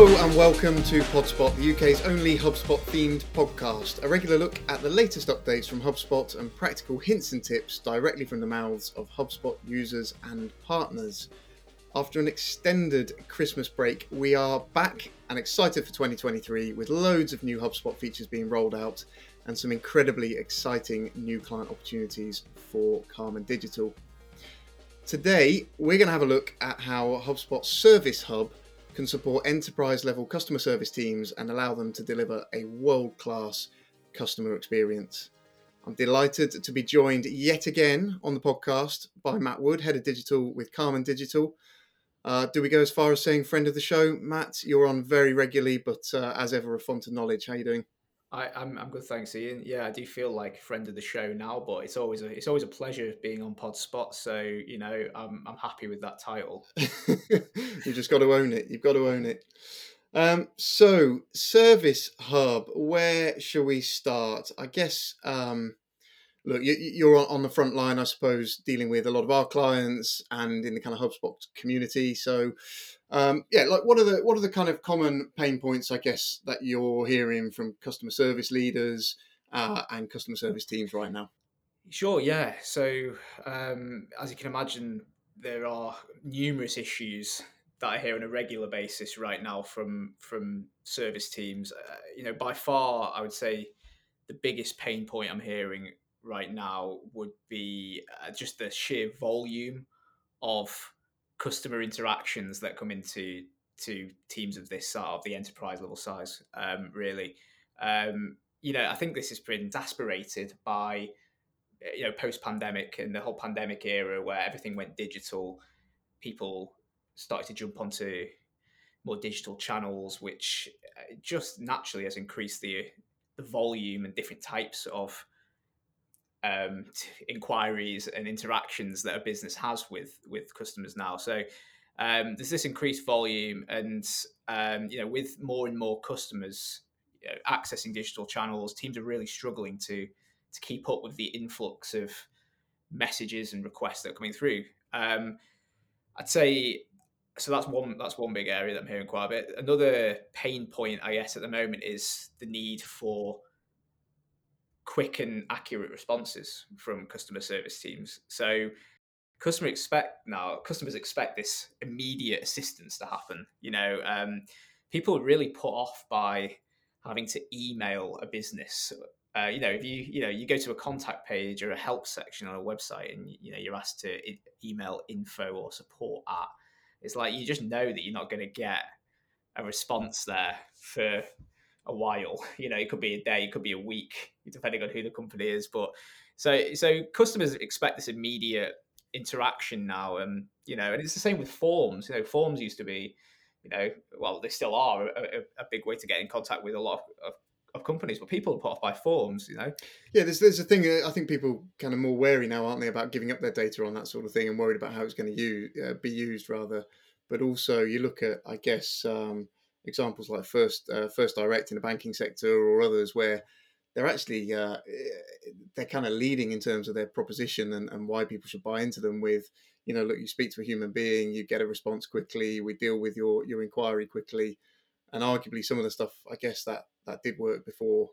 Hello and welcome to Podspot, the UK's only HubSpot themed podcast. A regular look at the latest updates from HubSpot and practical hints and tips directly from the mouths of HubSpot users and partners. After an extended Christmas break, we are back and excited for 2023 with loads of new HubSpot features being rolled out and some incredibly exciting new client opportunities for Karman Digital. Today, we're going to have a look at how HubSpot Service Hub can support enterprise level customer service teams and allow them to deliver a world class customer experience. I'm delighted to be joined yet again on the podcast by Matt Wood, Head of Digital with Karman Digital. Uh, do we go as far as saying friend of the show? Matt, you're on very regularly, but uh, as ever, a font of knowledge. How you doing? I, I'm I'm good, thanks, Ian. Yeah, I do feel like a friend of the show now, but it's always a it's always a pleasure being on Pod Spot. So you know, I'm I'm happy with that title. you just got to own it. You've got to own it. Um, so, Service Hub, where shall we start? I guess um, look, you, are on the front line, I suppose, dealing with a lot of our clients and in the kind of HubSpot community. So, um, yeah, like what are the what are the kind of common pain points, I guess, that you're hearing from customer service leaders uh, and customer service teams right now? Sure, yeah. So, um, as you can imagine, there are numerous issues that I hear on a regular basis right now from from service teams. Uh, you know, by far, I would say the biggest pain point I'm hearing right now would be uh, just the sheer volume of customer interactions that come into to teams of this sort of the enterprise level size. Um, really, um, you know, I think this has been exasperated by uh, you know post pandemic and the whole pandemic era where everything went digital. People started to jump onto more digital channels, which uh, just naturally has increased the the volume and different types of um, inquiries and interactions that a business has with with customers now. So um, there's this increased volume, and um, you know, with more and more customers you know, accessing digital channels, teams are really struggling to to keep up with the influx of messages and requests that are coming through. Um, I'd say so. That's one. That's one big area that I'm hearing quite a bit. Another pain point, I guess, at the moment is the need for quick and accurate responses from customer service teams. So customer expect now customers expect this immediate assistance to happen. You know, um, people are really put off by having to email a business. Uh, you know, if you you know you go to a contact page or a help section on a website and you know you're asked to email info or support at, it's like you just know that you're not going to get a response there for a while. You know, it could be a day, it could be a week, depending on who the company is. But so so customers expect this immediate interaction now, and you know, and it's the same with forms. You know, forms used to be, you know, well, they still are a, a, big way to get in contact with a lot of, of of companies, but people are put off by forms, you know. Yeah, there's there's a thing. I think people kind of more wary now, aren't they, about giving up their data on that sort of thing, and worried about how it's going to use, uh, be used rather. But also, you look at, I guess, um, examples like First uh, First Direct in the banking sector or others where they're actually uh, they're kind of leading in terms of their proposition and, and why people should buy into them with you know look you speak to a human being you get a response quickly we deal with your your inquiry quickly and arguably some of the stuff i guess that that did work before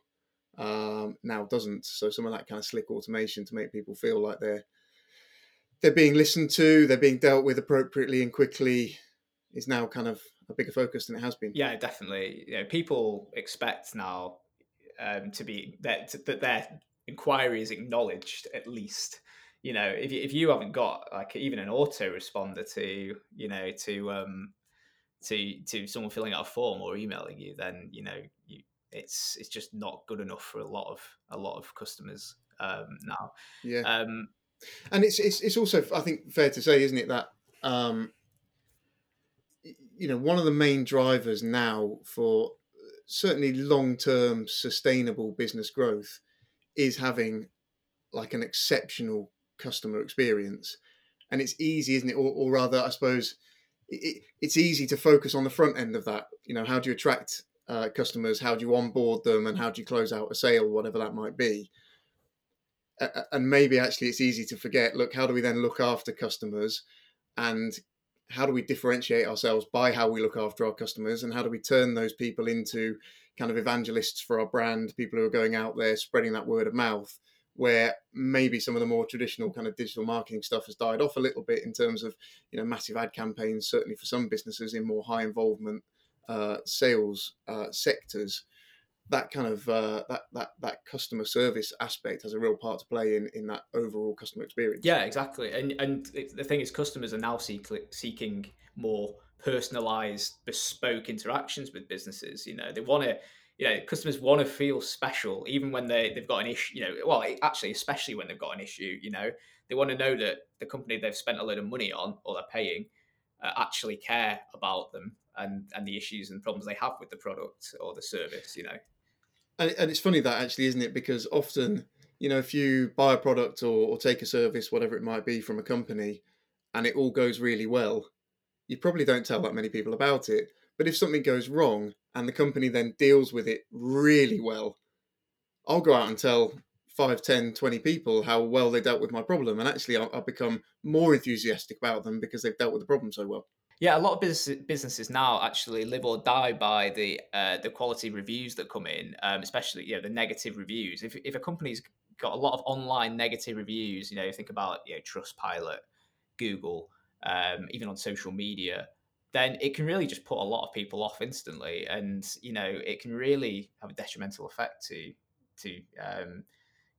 um, now doesn't so some of that kind of slick automation to make people feel like they're they're being listened to they're being dealt with appropriately and quickly is now kind of a bigger focus than it has been. Yeah, definitely. You know, people expect now um, to be that that their inquiry is acknowledged at least. You know, if you, if you haven't got like even an autoresponder to you know to um to to someone filling out a form or emailing you, then you know you, it's it's just not good enough for a lot of a lot of customers um, now. Yeah. Um, and it's, it's it's also I think fair to say, isn't it, that um, you know, one of the main drivers now for certainly long-term sustainable business growth is having like an exceptional customer experience. And it's easy isn't it? Or, or rather i suppose it, it's easy to focus on the front end of that. You know how do you attract uh, customers? How do you onboard them? And how do you close out a sale? Whatever that might be. And maybe actually it's easy to forget look how do we then look after customers? And how do we differentiate ourselves by how we look after our customers and how do we turn those people into kind of evangelists for our brand people who are going out there spreading that word of mouth where maybe some of the more traditional kind of digital marketing stuff has died off a little bit in terms of you know massive ad campaigns certainly for some businesses in more high involvement uh, sales uh, sectors that kind of uh, that that that customer service aspect has a real part to play in in that overall customer experience. Yeah, exactly. And and the thing is, customers are now seek, seeking more personalized, bespoke interactions with businesses. You know, they want to. You know, customers want to feel special, even when they they've got an issue. You know, well, actually, especially when they've got an issue. You know, they want to know that the company they've spent a lot of money on or they're paying uh, actually care about them and and the issues and problems they have with the product or the service. You know and, and it's funny that actually, isn't it? Because often, you know, if you buy a product or, or take a service, whatever it might be, from a company, and it all goes really well, you probably don't tell that many people about it. But if something goes wrong and the company then deals with it really well, I'll go out and tell 5, 10, 20 people how well they dealt with my problem. And actually, I'll, I'll become more enthusiastic about them because they've dealt with the problem so well. Yeah, a lot of business, businesses now actually live or die by the uh, the quality reviews that come in, um, especially you know the negative reviews. If if a company's got a lot of online negative reviews, you know, think about you know Trustpilot, Google, um, even on social media, then it can really just put a lot of people off instantly, and you know it can really have a detrimental effect to to um,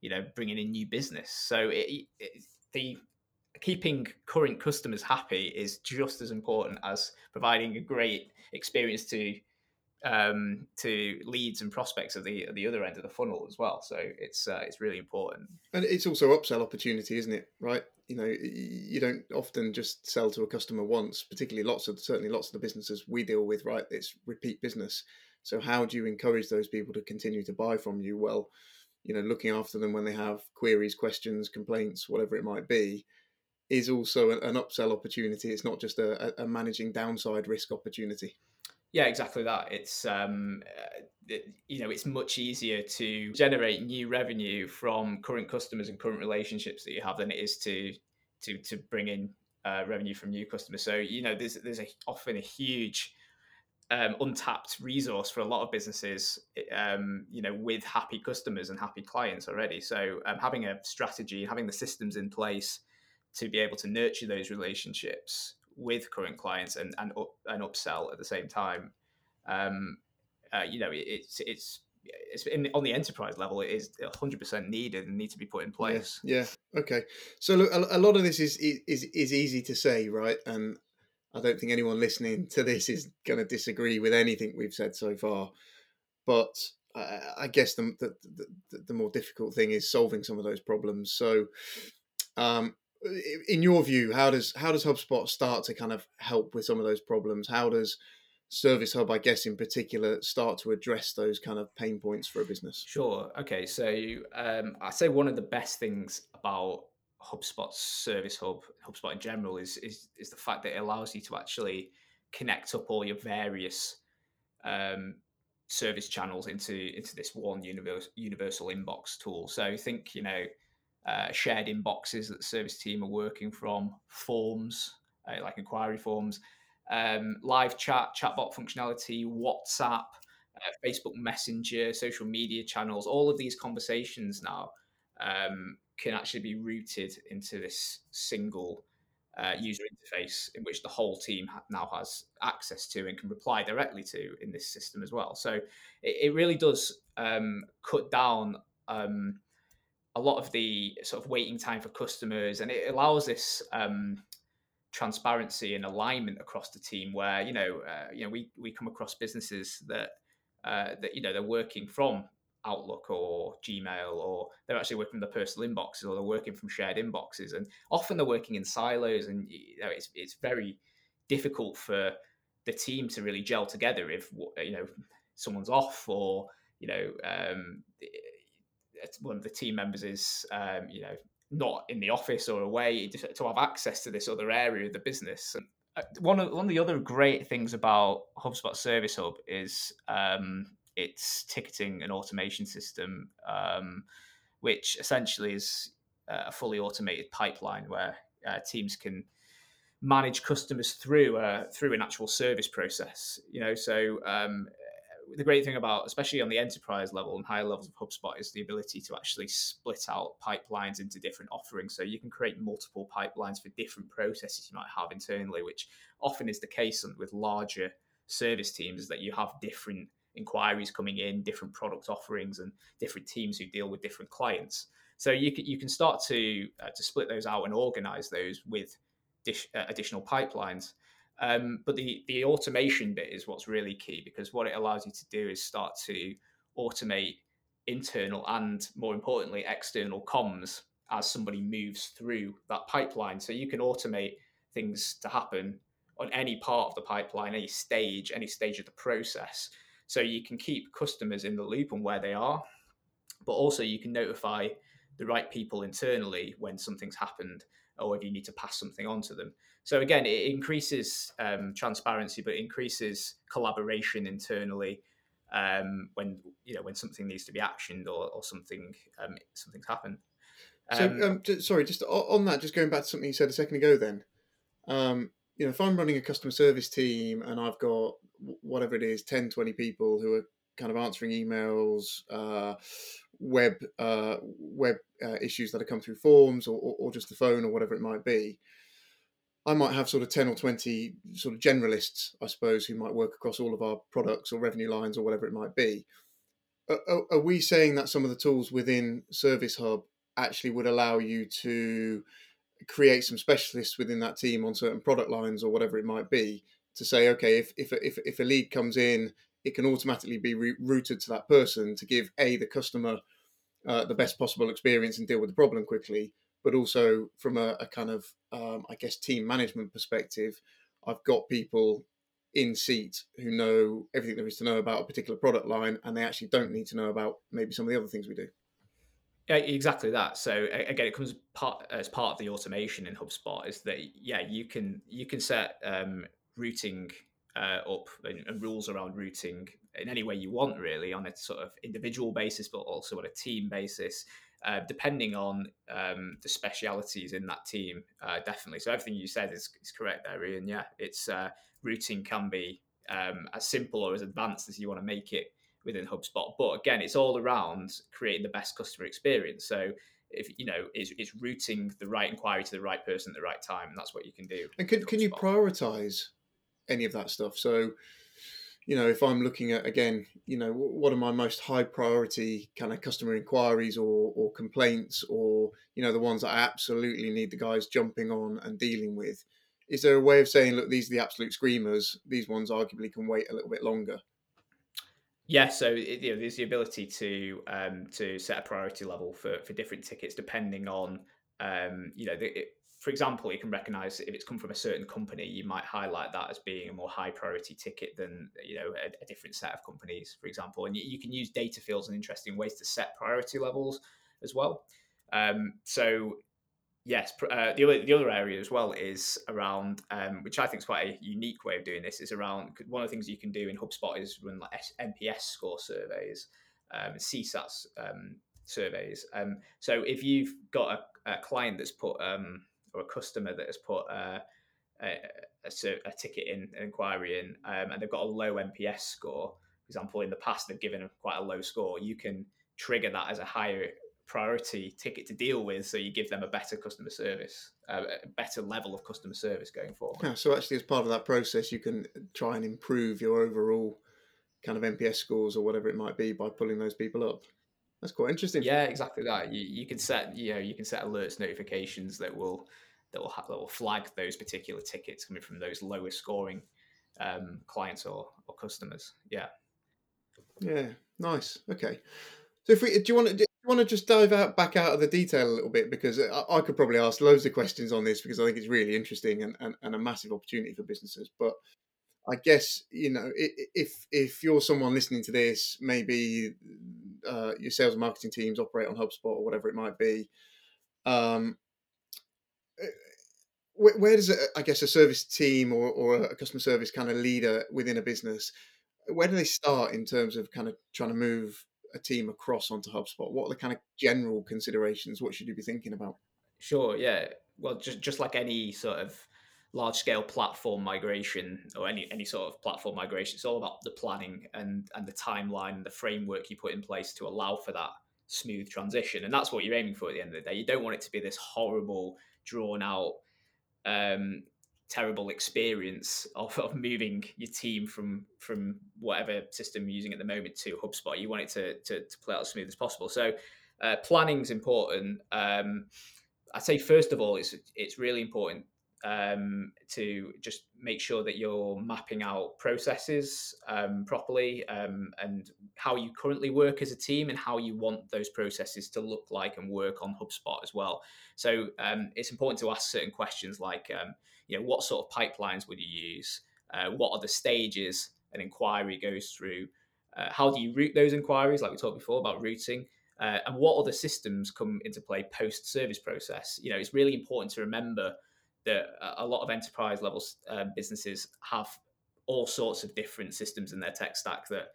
you know bringing in new business. So it, it, the keeping current customers happy is just as important as providing a great experience to um, to leads and prospects at the at the other end of the funnel as well. So it's uh, it's really important. And it's also upsell opportunity, isn't it? Right? You know, you don't often just sell to a customer once. Particularly, lots of certainly lots of the businesses we deal with, right? It's repeat business. So how do you encourage those people to continue to buy from you? Well, you know, looking after them when they have queries, questions, complaints, whatever it might be, is also an, upsell opportunity. It's not just a, a, managing downside risk opportunity. Yeah, exactly that. It's um, uh, it, you know, it's much easier to generate new revenue from current customers and current relationships that you have than it is to to to bring in uh, revenue from new customers. So you know, there's there's a, often a huge um, untapped resource for a lot of businesses, um, you know, with happy customers and happy clients already. So um, having a strategy, having the systems in place to be able to nurture those relationships with current clients and and, up, and upsell at the same time. Um, uh, you know, it's it's it's in, on the enterprise level, it is 100% needed and need to be put in place. Yeah. yeah. Okay. So look, a, a, lot of this is, is is easy to say, right? And I don't think anyone listening to this is going to disagree with anything we've said so far. But uh, I guess the, the, the the more difficult thing is solving some of those problems. So, um, in your view, how does how does HubSpot start to kind of help with some of those problems? How does Service Hub, I guess, in particular, start to address those kind of pain points for a business? Sure. Okay. So um, I say one of the best things about HubSpot's Service Hub, HubSpot in general, is is is the fact that it allows you to actually connect up all your various um, service channels into into this one universal universal inbox tool. So think, you know uh, shared inboxes that the service team are working from, forms uh, like inquiry forms, um, live chat, chatbot functionality, WhatsApp, uh, Facebook Messenger, social media channels. All of these conversations now um, can actually be routed into this single uh, user interface in which the whole team now has access to and can reply directly to in this system as well. So it, it really does um, cut down um, a lot of the sort of waiting time for customers, and it allows this um, transparency and alignment across the team. Where you know, uh, you know, we we come across businesses that uh, that you know they're working from Outlook or Gmail, or they're actually working from the personal inboxes, or they're working from shared inboxes, and often they're working in silos, and you know, it's it's very difficult for the team to really gel together if you know someone's off or you know um, one of the team members is, um, you know, not in the office or away to have access to this other area of the business. Uh, one of one of the other great things about HubSpot Service Hub is um, its ticketing and automation system, um, which essentially is a fully automated pipeline where uh, teams can manage customers through a through an actual service process. You know, so um, the great thing about, especially on the enterprise level and higher levels of HubSpot, is the ability to actually split out pipelines into different offerings. So you can create multiple pipelines for different processes you might have internally, which often is the case with larger service teams is that you have different inquiries coming in, different product offerings, and different teams who deal with different clients. So you can, you can start to uh, to split those out and organize those with dish, uh, additional pipelines. Um, but the the automation bit is what's really key because what it allows you to do is start to automate internal and more importantly external comms as somebody moves through that pipeline. So you can automate things to happen on any part of the pipeline, any stage, any stage of the process. So you can keep customers in the loop on where they are, but also you can notify the right people internally when something's happened or if you need to pass something on to them. So again, it increases um, transparency, but increases collaboration internally um, when you know when something needs to be actioned or, or something um, something's happened. so, um, um sorry, just on that, just going back to something you said a second ago. Then, um, you know, if I'm running a customer service team and I've got whatever it is, 10, 20 people who are kind of answering emails, uh, web uh, web uh, issues that have come through forms or, or, or, just the phone or whatever it might be. I might have sort of 10 or 20 sort of generalists, I suppose, who might work across all of our products or revenue lines or whatever it might be. Are, are we saying that some of the tools within Service Hub actually would allow you to create some specialists within that team on certain product lines or whatever it might be to say, okay, if, if, if, if a lead comes in it can automatically be re- routed to that person to give a the customer uh, the best possible experience and deal with the problem quickly but also from a, a kind of um, i guess team management perspective i've got people in seat who know everything there is to know about a particular product line and they actually don't need to know about maybe some of the other things we do yeah, exactly that. So again, it comes part as part of the automation in HubSpot is that yeah, you can you can set um, routing uh, up and, and, rules around routing in any way you want, really, on a sort of individual basis, but also on a team basis, uh, depending on um, the specialities in that team. Uh, definitely. So everything you said is, is correct there, Ian. Yeah, it's uh, routing can be um, as simple or as advanced as you want to make it within HubSpot. But again, it's all around creating the best customer experience. So if you know is is routing the right inquiry to the right person at the right time and that's what you can do and can, can you prioritize any of that stuff. So, you know, if I'm looking at again, you know, what are my most high priority kind of customer inquiries or, or complaints, or you know, the ones that I absolutely need the guys jumping on and dealing with. Is there a way of saying, look, these are the absolute screamers. These ones arguably can wait a little bit longer. Yeah, so you know, there's the ability to um, to set a priority level for, for different tickets depending on um, you know the, for example, you can recognize if it's come from a certain company, you might highlight that as being a more high priority ticket than you know a, a different set of companies, for example. And you, you, can use data fields in interesting ways to set priority levels as well. Um, so yes, uh, the other the other area as well is around, um, which I think is quite a unique way of doing this. Is around one of the things you can do in HubSpot is run like NPS score surveys, um, CSAT um, surveys. Um, so if you've got a, a client that's put um, or a customer that has put a, a, a, a ticket in, an inquiry in, um, and they've got a low NPS score, for example, in the past they've given quite a low score, you can trigger that as a higher priority ticket to deal with so you give them a better customer service uh, a better level of customer service going forward. Yeah, so actually as part of that process you can try and improve your overall kind of nps scores or whatever it might be by pulling those people up. That's quite interesting. Yeah exactly that. You, you can set you know you can set alerts notifications that will that will, that will flag those particular tickets coming from those lower scoring um, clients or, or customers. Yeah. Yeah. Nice. Okay. So if we do you want to do you want to just dive out back out of the detail a little bit because I, I could probably ask loads of questions on this because I think it's really interesting and, and, and a massive opportunity for businesses. But I guess you know if if you're someone listening to this, maybe uh, your sales and marketing teams operate on HubSpot or whatever it might be. Um, where, where does I guess a service team or, or a customer service kind of leader within a business where do they start in terms of kind of trying to move a team across onto HubSpot? What are the kind of general considerations? What should you be thinking about? Sure. Yeah. Well, just just like any sort of large scale platform migration or any any sort of platform migration. It's all about the planning and and the timeline and the framework you put in place to allow for that smooth transition. And that's what you're aiming for at the end of the day. You don't want it to be this horrible, drawn out, um, terrible experience of, of moving your team from from whatever system you're using at the moment to HubSpot. You want it to to, to play out as smooth as possible. So uh, planning is important. Um, I'd say first of all, it's it's really important um, to just make sure that you're mapping out processes um, properly um, and how you currently work as a team and how you want those processes to look like and work on HubSpot as well. So um, it's important to ask certain questions like, um, you know, what sort of pipelines would you use? Uh, what are the stages an inquiry goes through? Uh, how do you route those inquiries, like we talked before about routing? Uh, and what other systems come into play post service process? You know, it's really important to remember that a lot of enterprise level um, businesses have all sorts of different systems in their tech stack that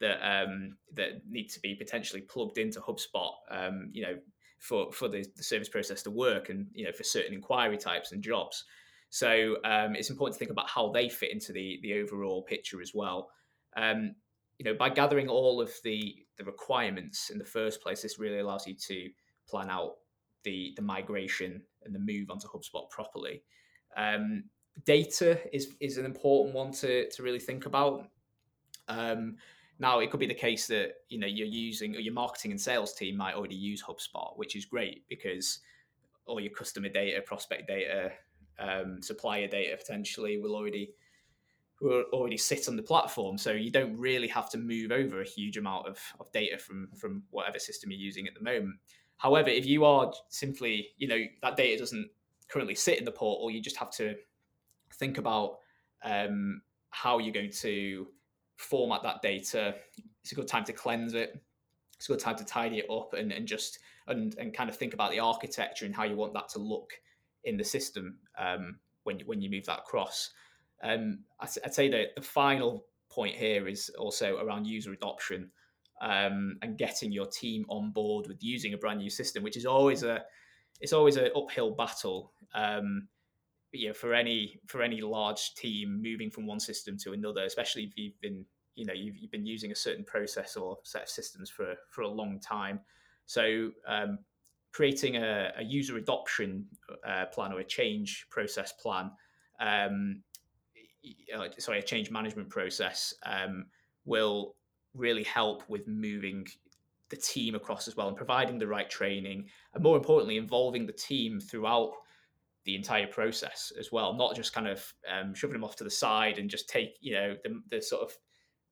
that um, that need to be potentially plugged into HubSpot. Um, you know, for for the, the, service process to work, and you know, for certain inquiry types and jobs. So um, it's important to think about how they fit into the the overall picture as well. Um, you know, by gathering all of the the requirements in the first place, this really allows you to plan out the the migration and the move onto HubSpot properly. Um, data is is an important one to to really think about. Um, now, it could be the case that you know you're using or your marketing and sales team might already use HubSpot, which is great because all your customer data, prospect data, um, supplier data potentially will already will already sit on the platform. So you don't really have to move over a huge amount of, of data from from whatever system you're using at the moment. However, if you are simply, you know, that data doesn't currently sit in the portal, you just have to think about um, how you're going to format that data. It's a good time to cleanse it. It's a good time to tidy it up and, and just and, and kind of think about the architecture and how you want that to look in the system um, when when you move that across. Um, I'd say that the final point here is also around user adoption um, and getting your team on board with using a brand new system, which is always a it's always an uphill battle. Um, you know, for any for any large team moving from one system to another, especially if you've been you know you've, you've been using a certain process or set of systems for for a long time. So um, creating a, a, user adoption uh, plan or a change process plan, um, uh, sorry, a change management process um, will really help with moving the team across as well and providing the right training and more importantly involving the team throughout the entire process as well not just kind of um, shoving them off to the side and just take you know the, the sort of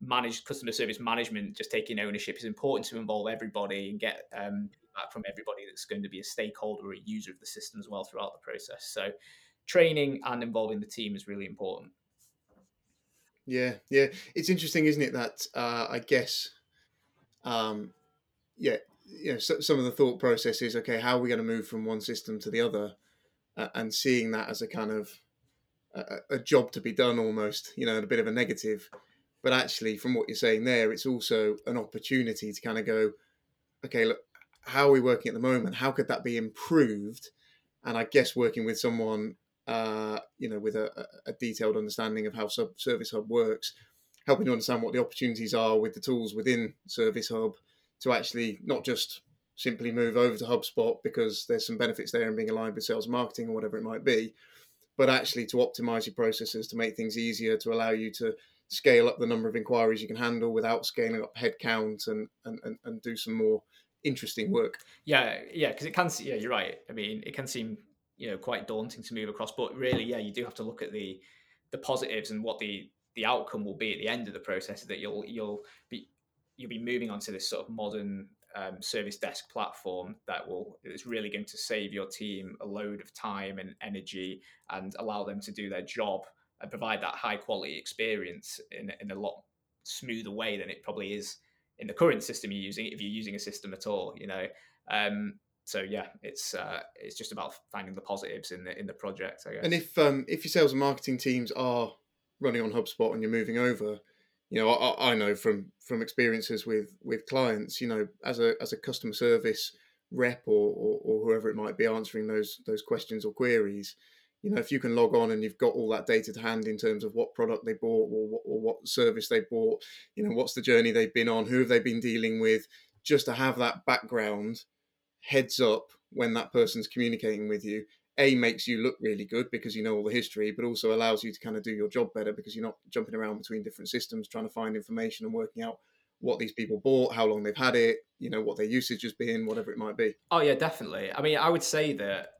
managed customer service management just taking ownership is important to involve everybody and get um, feedback from everybody that's going to be a stakeholder or a user of the system as well throughout the process. So training and involving the team is really important yeah, yeah. It's interesting, isn't it? That uh, I guess, um, yeah, you know, so, some of the thought process is okay. How are we going to move from one system to the other, uh, and seeing that as a kind of a, a, job to be done, almost, you know, a bit of a negative. But actually, from what you're saying there, it's also an opportunity to kind of go, okay, look, how are we working at the moment? How could that be improved? And I guess working with someone uh, you know, with a, a, detailed understanding of how Sub Service Hub works, helping to understand what the opportunities are with the tools within Service Hub to actually not just simply move over to HubSpot because there's some benefits there in being aligned with sales marketing or whatever it might be, but actually to optimize your processes to make things easier to allow you to scale up the number of inquiries you can handle without scaling up headcount and, and, and, and do some more interesting work. Yeah, yeah, because it can. Yeah, you're right. I mean, it can seem you know quite daunting to move across. But really, yeah, you do have to look at the the positives and what the the outcome will be at the end of the process. That you'll you'll be you'll be moving onto this sort of modern um, service desk platform that will is really going to save your team a load of time and energy and allow them to do their job and provide that high quality experience in, in a lot smoother way than it probably is in the current system you're using if you're using a system at all you know um, so yeah, it's uh, it's just about finding the positives in the in the project. I guess. And if um, if your sales and marketing teams are running on HubSpot and you're moving over, you know, I, I know from from experiences with with clients, you know, as a as a customer service rep or, or, or whoever it might be answering those those questions or queries, you know, if you can log on and you've got all that data to hand in terms of what product they bought or what, or what service they bought, you know, what's the journey they've been on, who have they been dealing with, just to have that background heads up when that person's communicating with you. A makes you look really good because you know all the history, but also allows you to kind of do your job better because you're not jumping around between different systems trying to find information and working out what these people bought, how long they've had it, you know, what their usage has been, whatever it might be. Oh yeah, definitely. I mean, I would say that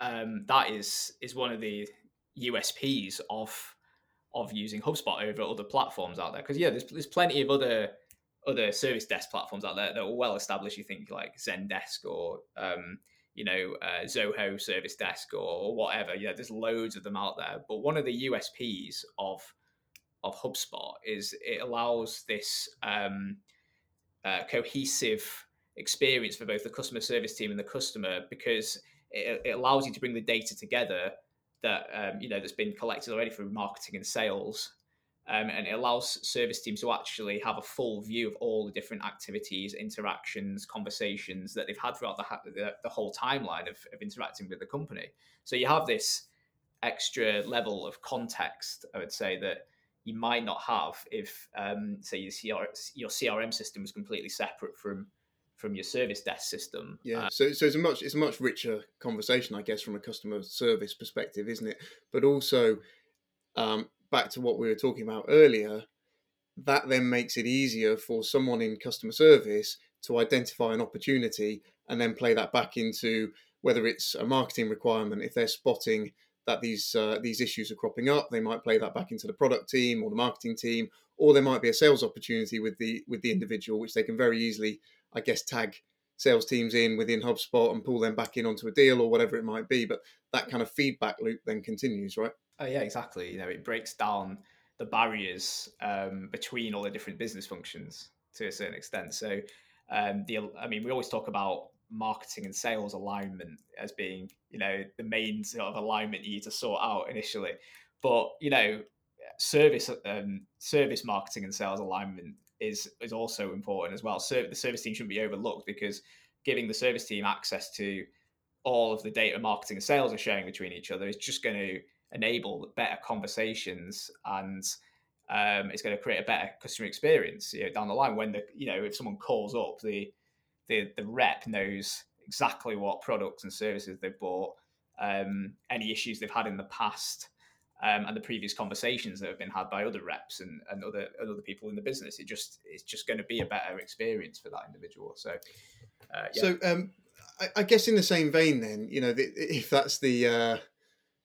um, that is is one of the USPs of of using HubSpot over other platforms out there. Because yeah, there's there's plenty of other other service desk platforms out there that are well established. You think like Zendesk or um, you know uh, Zoho Service Desk or whatever. Yeah, there's loads of them out there. But one of the USPs of of HubSpot is it allows this um, uh, cohesive experience for both the customer service team and the customer because it, it allows you to bring the data together that um, you know that's been collected already from marketing and sales um, and it allows service teams to actually have a full view of all the different activities, interactions, conversations that they've had throughout the, the, the, whole timeline of, of interacting with the company. So you have this extra level of context, I would say, that you might not have if, um, say, your, your CRM system was completely separate from from your service desk system. Yeah, uh, so so it's a much it's a much richer conversation, I guess, from a customer service perspective, isn't it? But also, um, back to what we were talking about earlier, that then makes it easier for someone in customer service to identify an opportunity and then play that back into whether it's a marketing requirement. If they're spotting that these uh, these issues are cropping up, they might play that back into the product team or the marketing team, or there might be a sales opportunity with the with the individual, which they can very easily I guess, tag sales teams in within HubSpot and pull them back in onto a deal or whatever it might be. But that kind of feedback loop then continues, right? Oh yeah, exactly. You know, it breaks down the barriers um, between all the different business functions to a certain extent. So, um, the I mean, we always talk about marketing and sales alignment as being, you know, the main sort of alignment you need to sort out initially. But you know, service um, service marketing and sales alignment is is also important as well. So the service team shouldn't be overlooked because giving the service team access to all of the data marketing and sales are sharing between each other is just going to enable better conversations and um, it's going to create a better customer experience you know, down the line when the you know if someone calls up the the the rep knows exactly what products and services they've bought um, any issues they've had in the past um, and the previous conversations that have been had by other reps and, and other and other people in the business. It just it's just going to be a better experience for that individual. So, uh, yeah. so um, I, I, guess in the same vein, then you know, the, if that's the uh,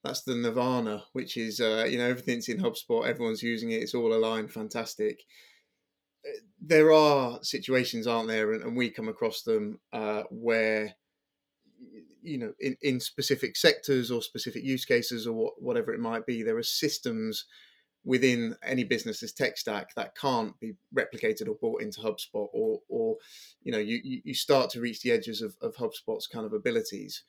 that's the nirvana, which is uh, you know everything's in HubSpot, everyone's using it, it's all aligned, fantastic. Uh, there are situations, aren't there, and, and we come across them uh, where you know in, in specific sectors or specific use cases or what, whatever it might be there are systems within any business's tech stack that can't be replicated or brought into HubSpot or or you know you you start to reach the edges of, of HubSpot's kind of abilities.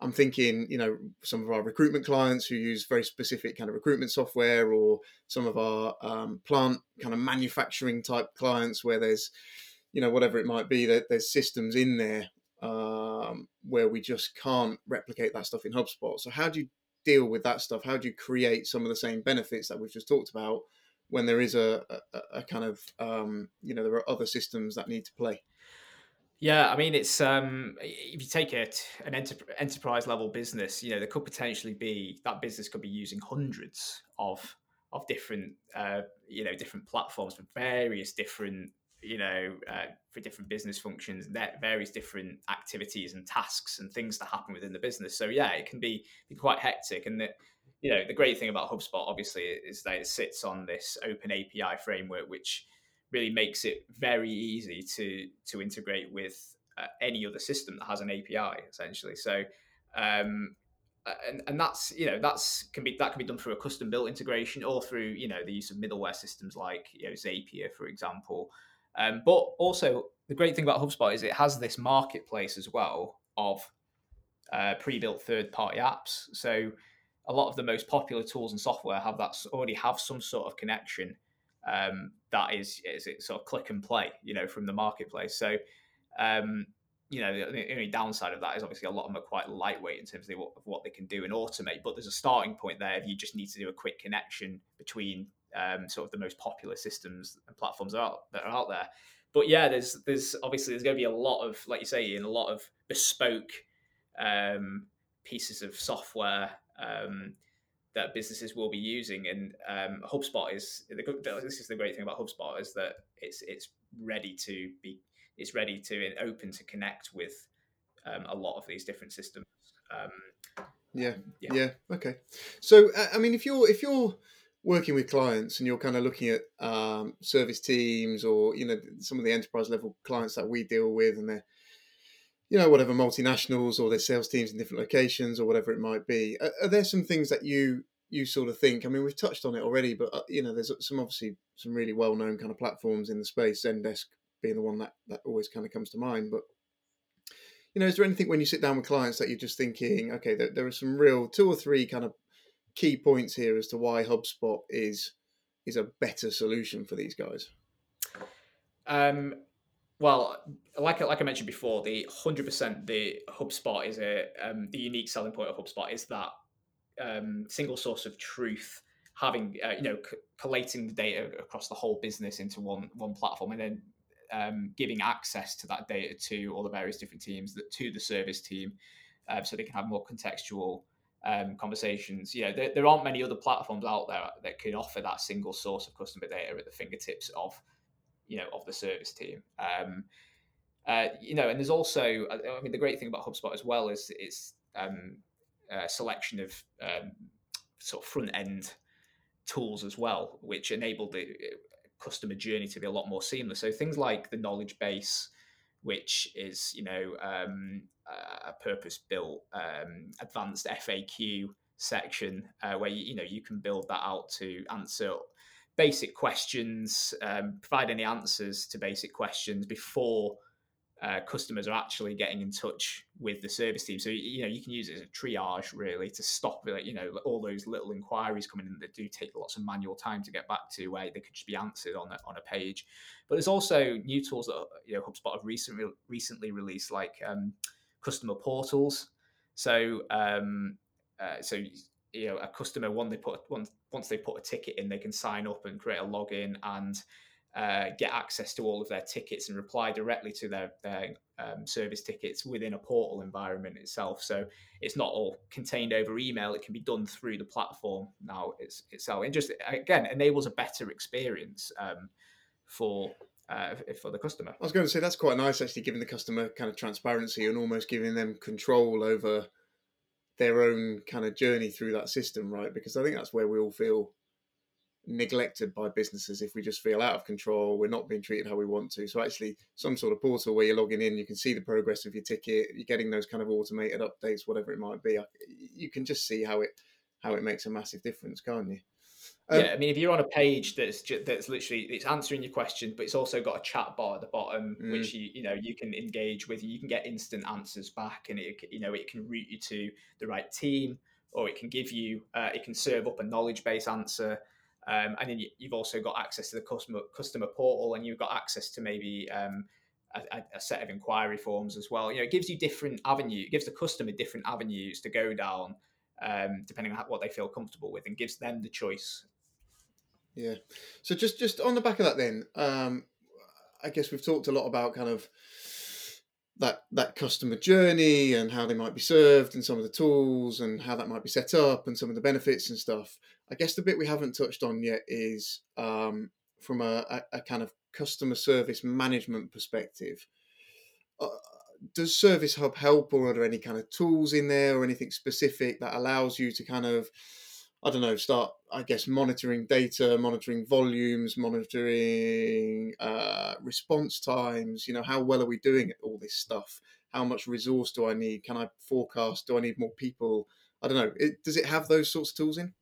I'm thinking, you know, some of our recruitment clients who use very specific kind of recruitment software, or some of our um, plant kind of manufacturing type clients where there's, you know, whatever it might be, that there's systems in there um, where we just can't replicate that stuff in HubSpot. So how do you deal with that stuff? How do you create some of the same benefits that we've just talked about when there is a, a, a kind of um, you know there are other systems that need to play? Yeah, I mean, it's um, if you take it an enter- enterprise level business, you know, there could potentially be that business could be using hundreds of of different uh, you know different platforms for various different you know, uh, for different business functions, that various different activities and tasks and things that happen within the business. So yeah, it can be, be quite hectic. And the, you know, the great thing about HubSpot obviously is that it sits on this open API framework, which really makes it very easy to to integrate with uh, any other system that has an API essentially. So um, and, and that's you know that's can be that can be done through a custom built integration or through you know the use of middleware systems like you know Zapier for example um, but also, the great thing about HubSpot is it has this marketplace as well of uh, pre-built third-party apps. So a lot of the most popular tools and software have that already have some sort of connection um, that is is it sort of click and play, you know, from the marketplace. So um, you know, the, the, only downside of that is obviously a lot of them are quite lightweight in terms of, of what they can do and automate. But there's a starting point there if you just need to do a quick connection between um, sort of the most popular systems and platforms that are, out, that are out there. But yeah, there's there's obviously there's going to be a lot of, like you say, in a lot of bespoke um, pieces of software um, that businesses will be using. And um, HubSpot is this is the great thing about HubSpot is that it's it's ready to be it's ready to and open to connect with um, a lot of these different systems. Um, yeah, yeah, yeah, okay. So I mean, if you're if you're working with clients and you're kind of looking at um, service teams or you know some of the enterprise level clients that we deal with and they're you know whatever multinationals or their sales teams in different locations or whatever it might be are, are there some things that you you sort of think i mean we've touched on it already but uh, you know there's some obviously some really well known kind of platforms in the space zendesk being the one that that always kind of comes to mind. But you know, is there anything when you sit down with clients that you're just thinking, okay, there, there are some real two or three kind of key points here as to why HubSpot is is a better solution for these guys? Um, well, like like I mentioned before, the hundred percent the HubSpot is a um, the unique selling point of HubSpot is that um, single source of truth having uh, you know c- collating the data across the whole business into one one platform and then um, giving access to that data to all the various different teams, that to the service team, uh, so they can have more contextual um, conversations. You know, there, there, aren't many other platforms out there that can offer that single source of customer data at the fingertips of, you know, of the service team. Um, uh, you know, and there's also, I mean, the great thing about HubSpot as well is it's um, a selection of um, sort of front end tools as well, which enable the customer journey to be a lot more seamless. So things like the knowledge base, which is you know um, a purpose built um, advanced FAQ section uh, where you, you know you can build that out to answer basic questions, um, provide any answers to basic questions before uh, customers are actually getting in touch with the service team. So you know you can use it as a triage really to stop you know all those little inquiries coming in that do take lots of manual time to get back to where they could just be answered on a, on a page. But there's also new tools that you know HubSpot have recently recently released like um, customer portals. So um, uh, so you know a customer one they put once once they put a ticket in they can sign up and create a login and uh, get access to all of their tickets and reply directly to their, their um, service tickets within a portal environment itself. So it's not all contained over email; it can be done through the platform now it's, itself. And just again enables a better experience um, for uh, for the customer. I was going to say that's quite nice, actually, giving the customer kind of transparency and almost giving them control over their own kind of journey through that system, right? Because I think that's where we all feel neglected by businesses if we just feel out of control we're not being treated how we want to. So actually some sort of portal where you're logging in you can see the progress of your ticket you're getting those kind of automated updates whatever it might be. You can just see how it how it makes a massive difference can't you um, yeah, I mean, if you're on a page that's just, that's literally it's answering your question, but it's also got a chat bar at the bottom, mm. which you you know you can engage with. You can get instant answers back, and it you know it can route you to the right team, or it can give you uh, it can serve up a knowledge base answer. Um, and then you, have also got access to the customer customer portal, and you've got access to maybe um, a, a, set of inquiry forms as well. You know, it gives you different avenues. It gives the customer different avenues to go down, um, depending on what they feel comfortable with, and gives them the choice. Yeah. So just just on the back of that, then, um, I guess we've talked a lot about kind of that that customer journey and how they might be served and some of the tools and how that might be set up and some of the benefits and stuff i guess the bit we haven't touched on yet is um, from a, a, a, kind of customer service management perspective uh, does service hub help or are there any kind of tools in there or anything specific that allows you to kind of I don't know, start, I guess, monitoring data, monitoring volumes, monitoring uh, response times. You know, how well are we doing at all this stuff? How much resource do I need? Can I forecast? Do I need more people? I don't know. It, does it have those sorts of tools in?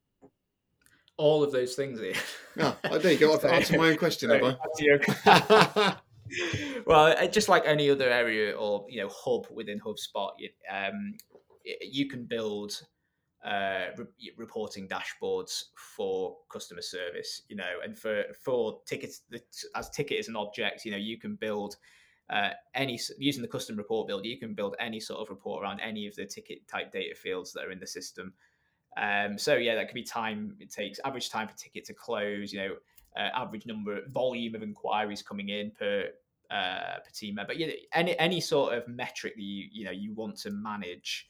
All of those things. Ian. oh, there you go. I've answered my own question, have I? well, just like any other area or you know hub within HubSpot, um, you can build uh, re- reporting dashboards for customer service, you know, and for for tickets as ticket is an object, you know, you can build uh, any using the custom report builder, you can build any sort of report around any of the ticket type data fields that are in the system. Um, so yeah, that could be time it takes, average time for ticket to close, you know, uh, average number, volume of inquiries coming in per uh, per team member. Yeah, any any sort of metric that you you know you want to manage.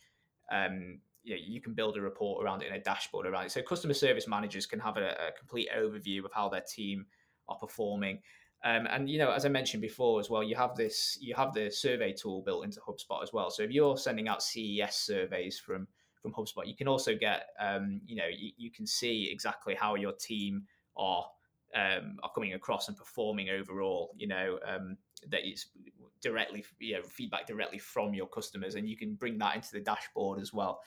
Um, you, know, you can build a report around it and a dashboard around it. So customer service managers can have a, a complete overview of how their team are performing. Um, and you know, as I mentioned before as well, you have this, you have the survey tool built into HubSpot as well. So if you're sending out CES surveys from from HubSpot, you can also get, um, you know, you, you, can see exactly how your team are um, are coming across and performing overall. You know, um, that it's directly, you know, feedback directly from your customers, and you can bring that into the dashboard as well.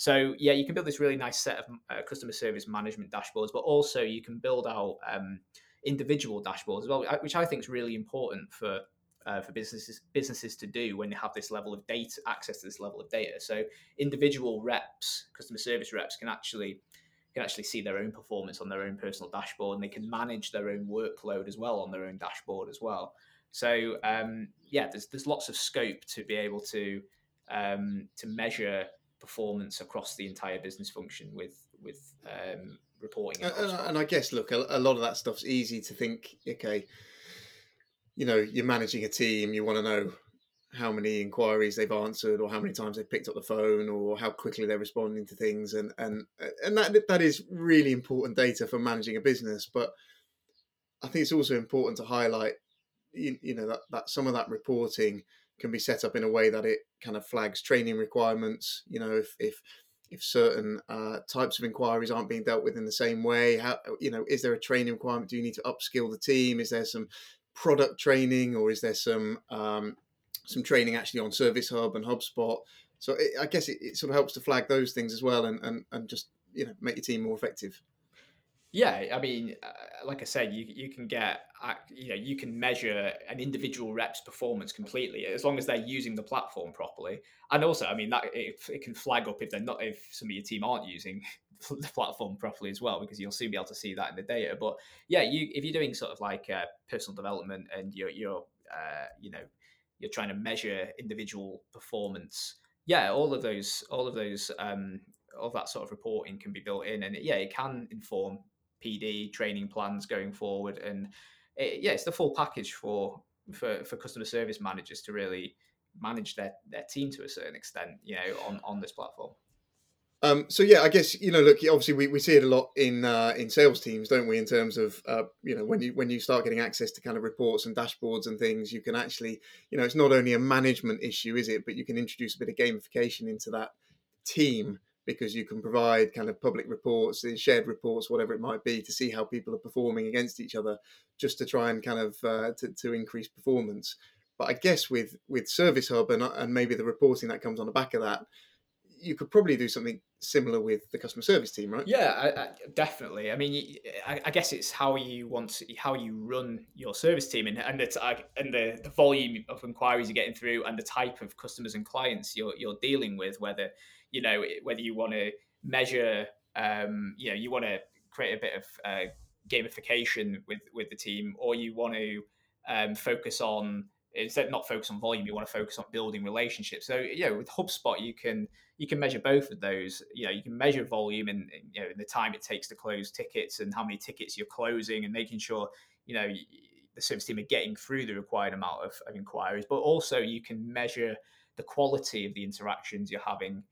So yeah, you can build this really nice set of uh, customer service management dashboards, but also you can build out um, individual dashboards as well, which I think is really important for uh, for businesses businesses to do when they have this level of data access to this level of data. So individual reps, customer service reps, can actually can actually see their own performance on their own personal dashboard, and they can manage their own workload as well on their own dashboard as well. So um, yeah, there's there's lots of scope to be able to um, to measure performance across the entire business function with with um, reporting. And, and, I guess, look, a, a, lot of that stuff's easy to think. Okay, you know, you're managing a team, you want to know how many inquiries they've answered, or how many times they've picked up the phone, or how quickly they're responding to things, and and and that that is really important data for managing a business. But I think it's also important to highlight, you, you know, that that some of that reporting can be set up in a way that it kind of flags training requirements. You know, if if if certain uh, types of inquiries aren't being dealt with in the same way. How you know is there a training requirement? Do you need to upskill the team? Is there some product training or is there some um, some training actually on service hub and hubspot? So it, i guess it, it, sort of helps to flag those things as well and, and and just you know make your team more effective yeah, I mean, uh, like I said, you you can get you know you can measure an individual rep's performance completely as long as they're using the platform properly, and also, I mean, that it, it can flag up if they're not if some of your team aren't using the platform properly as well because you'll soon be able to see that in the data. But yeah, you if you're doing sort of like uh, personal development and you're you're uh, you know you're trying to measure individual performance, yeah, all of those all of those um, all that sort of reporting can be built in, and yeah, it can inform PD training plans going forward, and it, yeah, it's the full package for for for customer service managers to really manage their their team to a certain extent, you know, on on this platform. Um, so yeah, I guess you know, look, obviously we, we see it a lot in uh, in sales teams, don't we? In terms of uh, you know, when you when you start getting access to kind of reports and dashboards and things, you can actually, you know, it's not only a management issue, is it? But you can introduce a bit of gamification into that team because you can provide kind of public reports, uh, shared reports, whatever it might be, to see how people are performing against each other, just to try and kind of uh, to, to increase performance. But I guess with with Service Hub and and maybe the reporting that comes on the back of that, you could probably do something similar with the customer service team, right? Yeah, I, I, definitely. I mean, I, I, guess it's how you want to, how you run your service team and and the and the, the volume of inquiries you're getting through and the type of customers and clients you're you're dealing with. Whether you know whether you want to measure, um, you know, you want to create a bit of uh, gamification with with the team, or you want to um, focus on instead not focus on volume you want to focus on building relationships. So you know with hubspot you can you can measure both of those. You know you can measure volume and you know the time it takes to close tickets and how many tickets you're closing and making sure you know the service team are getting through the required amount of, of inquiries. But also you can measure the quality of the interactions you're having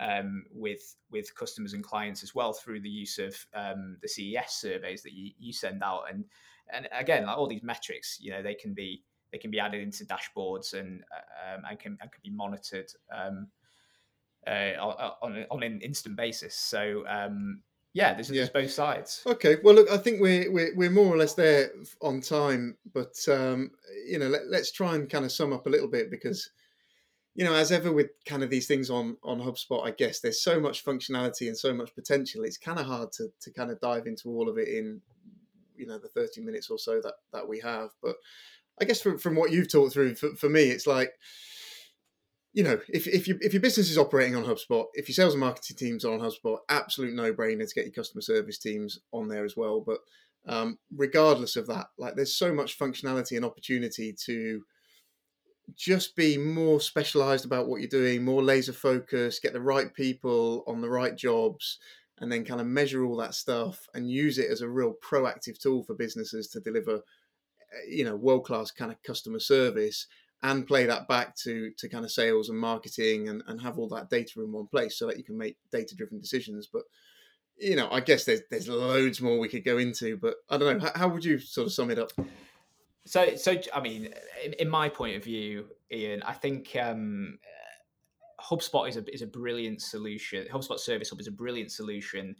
um, with with customers and clients as well through the use of um, the CES surveys that you, you send out and and again like all these metrics you know they can be they can be added into dashboards and um, and can and can be monitored um, uh, on on an instant basis. So um, yeah, there's, yeah. both sides. Okay, well look, I think we're we're, we're more or less there on time, but um, you know let, let's try and kind of sum up a little bit because you know, as ever with kind of these things on on HubSpot, I guess there's so much functionality and so much potential. It's kind of hard to to kind of dive into all of it in you know the 30 minutes or so that that we have. But I guess from, from what you've talked through, for, for me, it's like, you know, if, if, if your business is operating on HubSpot, if your sales and marketing teams are on HubSpot, absolute no brainer to get your customer service teams on there as well. But um, regardless of that, like there's so much functionality and opportunity to, just be more specialized about what you're doing, more laser focused, get the right people on the right jobs, and then kind of measure all that stuff and use it as a real proactive tool for businesses to deliver, eh, you know, world class kind of customer service and play that back to to kind of sales and marketing and, and have all that data in one place so that you can make data driven decisions. But you know, I guess there's there's loads more we could go into, but I don't know. How, how would you sort of sum it up? So, so I mean, in, in, my point of view, Ian, I think um, HubSpot is a is a brilliant solution. HubSpot Service Hub is a brilliant solution,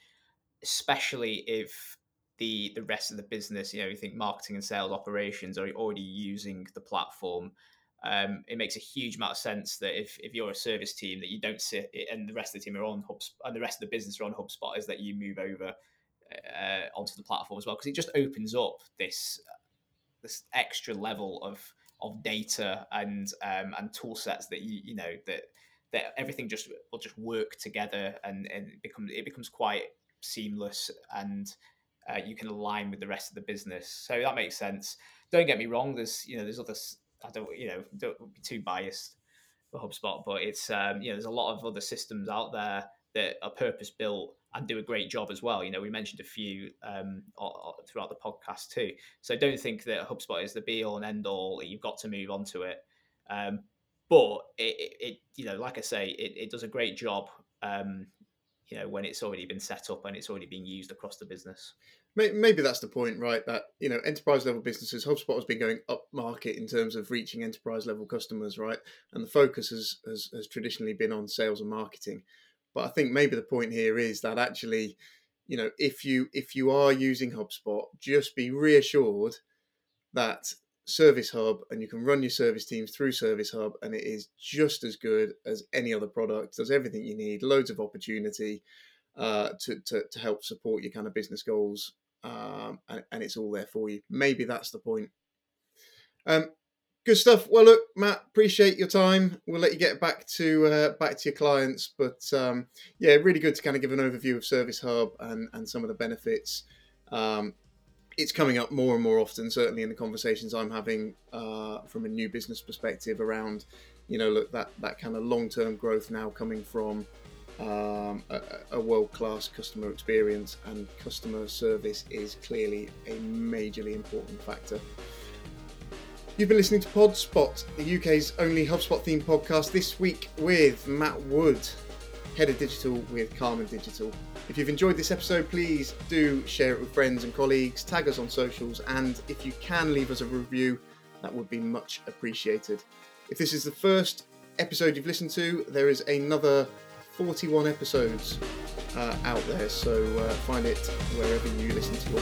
especially if the the rest of the business, you know, you think marketing and sales operations are already using the platform. Um, it makes a huge amount of sense that if, if you're a service team that you don't sit and the rest of the team are on HubSpot and the rest of the business are on HubSpot is that you move over uh, onto the platform as well because it just opens up this this extra level of of data and um, and tool sets that you you know that that everything just will just work together and and it becomes it becomes quite seamless and uh, you can align with the rest of the business. So that makes sense. Don't get me wrong. There's you know there's other I don't you know don't be too biased for HubSpot, but it's um, you know there's a lot of other systems out there that are purpose built and do a great job as well. You know, we mentioned a few um, throughout the podcast too. So don't think that HubSpot is the be all and end all. You've got to move on to it. Um, but it, it, you know, like I say, it, it does a great job. Um, you know, when it's already been set up and it's already being used across the business. Maybe that's the point, right? That you know, enterprise level businesses, HubSpot has been going up market in terms of reaching enterprise level customers, right? And the focus has, has, has traditionally been on sales and marketing. But I think maybe the point here is that actually, you know, if you if you are using HubSpot, just be reassured that Service Hub and you can run your service teams through Service Hub and it is just as good as any other product. Does everything you need, loads of opportunity uh, to, to to help support your kind of business goals, um, and, and it's all there for you. Maybe that's the point. Um, Good stuff. Well, look, Matt, appreciate your time. We'll let you get back to uh, back to your clients, but um, yeah, really good to kind of give an overview of Service Hub and and some of the benefits. Um, it's coming up more and more often, certainly in the conversations I'm having uh, from a new business perspective around, you know, look that that kind of long term growth now coming from um, a, a world class customer experience and customer service is clearly a majorly important factor. You've been listening to PodSpot, the UK's only HubSpot themed podcast, this week with Matt Wood, Head of Digital with Karman Digital. If you've enjoyed this episode, please do share it with friends and colleagues, tag us on socials, and if you can leave us a review, that would be much appreciated. If this is the first episode you've listened to, there is another 41 episodes uh, out there, so uh, find it wherever you listen to your